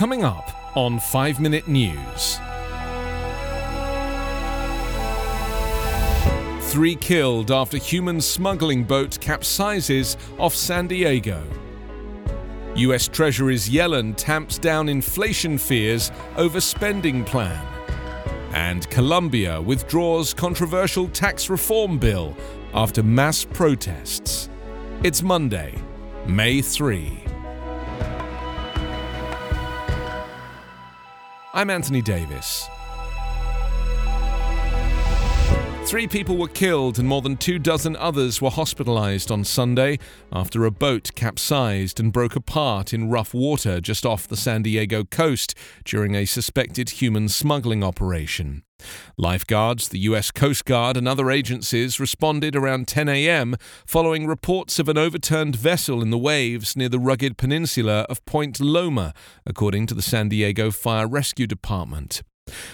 Coming up on 5 Minute News. Three killed after human smuggling boat capsizes off San Diego. US Treasury's Yellen tamps down inflation fears over spending plan. And Colombia withdraws controversial tax reform bill after mass protests. It's Monday, May 3. I'm Anthony Davis. Three people were killed and more than two dozen others were hospitalized on Sunday after a boat capsized and broke apart in rough water just off the San Diego coast during a suspected human smuggling operation. Lifeguards, the U.S. Coast Guard, and other agencies responded around 10 a.m. following reports of an overturned vessel in the waves near the rugged peninsula of Point Loma, according to the San Diego Fire Rescue Department.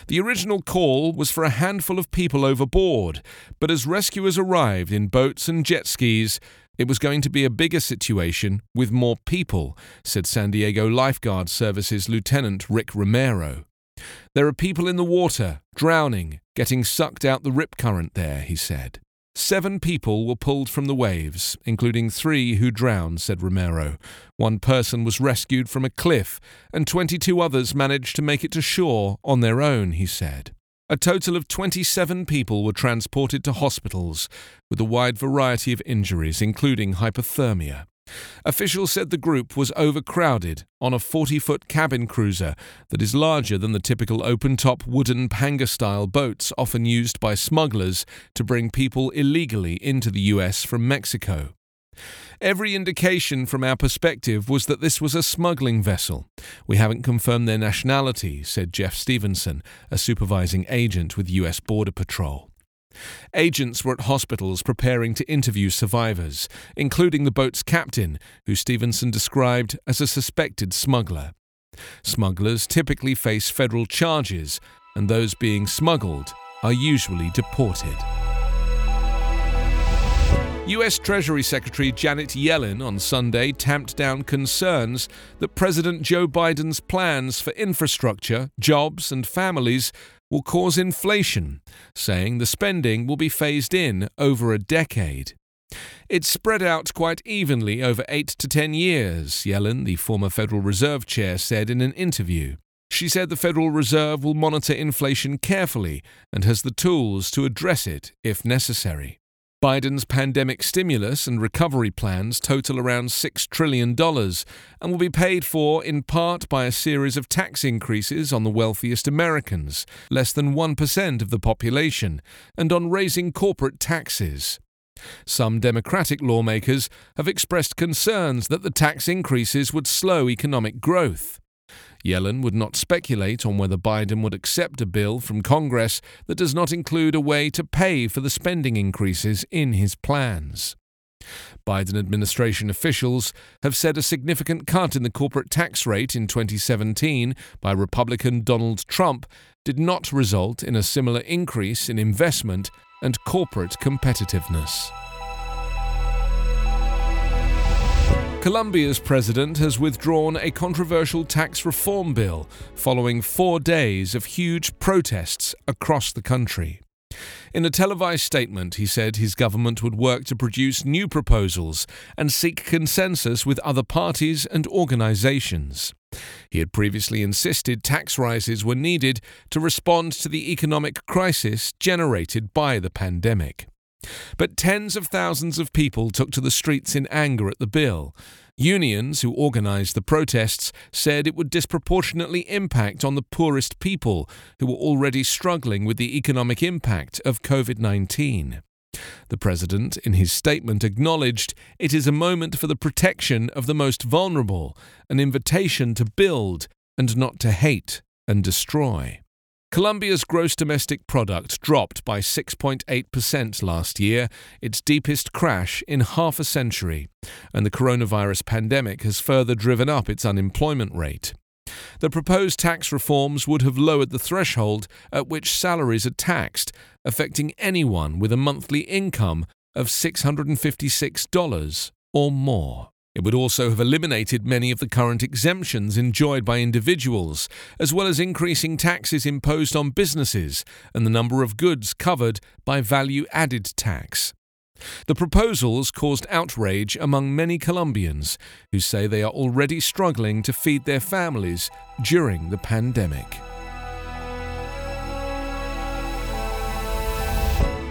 The original call was for a handful of people overboard, but as rescuers arrived in boats and jet skis, it was going to be a bigger situation with more people, said San Diego Lifeguard Services Lieutenant Rick Romero. There are people in the water, drowning, getting sucked out the rip current there, he said. Seven people were pulled from the waves, including three who drowned, said Romero. One person was rescued from a cliff, and 22 others managed to make it to shore on their own, he said. A total of 27 people were transported to hospitals with a wide variety of injuries, including hypothermia. Officials said the group was overcrowded on a 40 foot cabin cruiser that is larger than the typical open top wooden panga style boats often used by smugglers to bring people illegally into the US from Mexico. Every indication from our perspective was that this was a smuggling vessel. We haven't confirmed their nationality, said Jeff Stevenson, a supervising agent with US Border Patrol. Agents were at hospitals preparing to interview survivors, including the boat's captain, who Stevenson described as a suspected smuggler. Smugglers typically face federal charges, and those being smuggled are usually deported. US Treasury Secretary Janet Yellen on Sunday tamped down concerns that President Joe Biden's plans for infrastructure, jobs, and families will cause inflation, saying the spending will be phased in over a decade. It's spread out quite evenly over eight to ten years, Yellen, the former Federal Reserve Chair, said in an interview. She said the Federal Reserve will monitor inflation carefully and has the tools to address it if necessary. Biden's pandemic stimulus and recovery plans total around $6 trillion and will be paid for in part by a series of tax increases on the wealthiest Americans, less than 1% of the population, and on raising corporate taxes. Some Democratic lawmakers have expressed concerns that the tax increases would slow economic growth. Yellen would not speculate on whether Biden would accept a bill from Congress that does not include a way to pay for the spending increases in his plans. Biden administration officials have said a significant cut in the corporate tax rate in 2017 by Republican Donald Trump did not result in a similar increase in investment and corporate competitiveness. Colombia's president has withdrawn a controversial tax reform bill following four days of huge protests across the country. In a televised statement, he said his government would work to produce new proposals and seek consensus with other parties and organizations. He had previously insisted tax rises were needed to respond to the economic crisis generated by the pandemic. But tens of thousands of people took to the streets in anger at the bill. Unions who organised the protests said it would disproportionately impact on the poorest people who were already struggling with the economic impact of COVID 19. The president, in his statement, acknowledged it is a moment for the protection of the most vulnerable, an invitation to build and not to hate and destroy. Colombia's gross domestic product dropped by 6.8% last year, its deepest crash in half a century, and the coronavirus pandemic has further driven up its unemployment rate. The proposed tax reforms would have lowered the threshold at which salaries are taxed, affecting anyone with a monthly income of $656 or more. It would also have eliminated many of the current exemptions enjoyed by individuals, as well as increasing taxes imposed on businesses and the number of goods covered by value added tax. The proposals caused outrage among many Colombians who say they are already struggling to feed their families during the pandemic.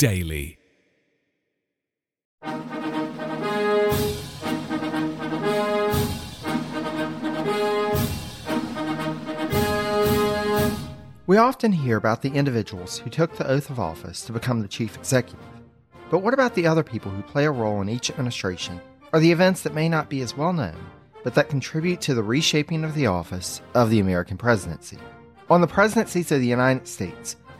Daily. We often hear about the individuals who took the oath of office to become the chief executive. But what about the other people who play a role in each administration, or the events that may not be as well known, but that contribute to the reshaping of the office of the American presidency? On the presidencies of the United States,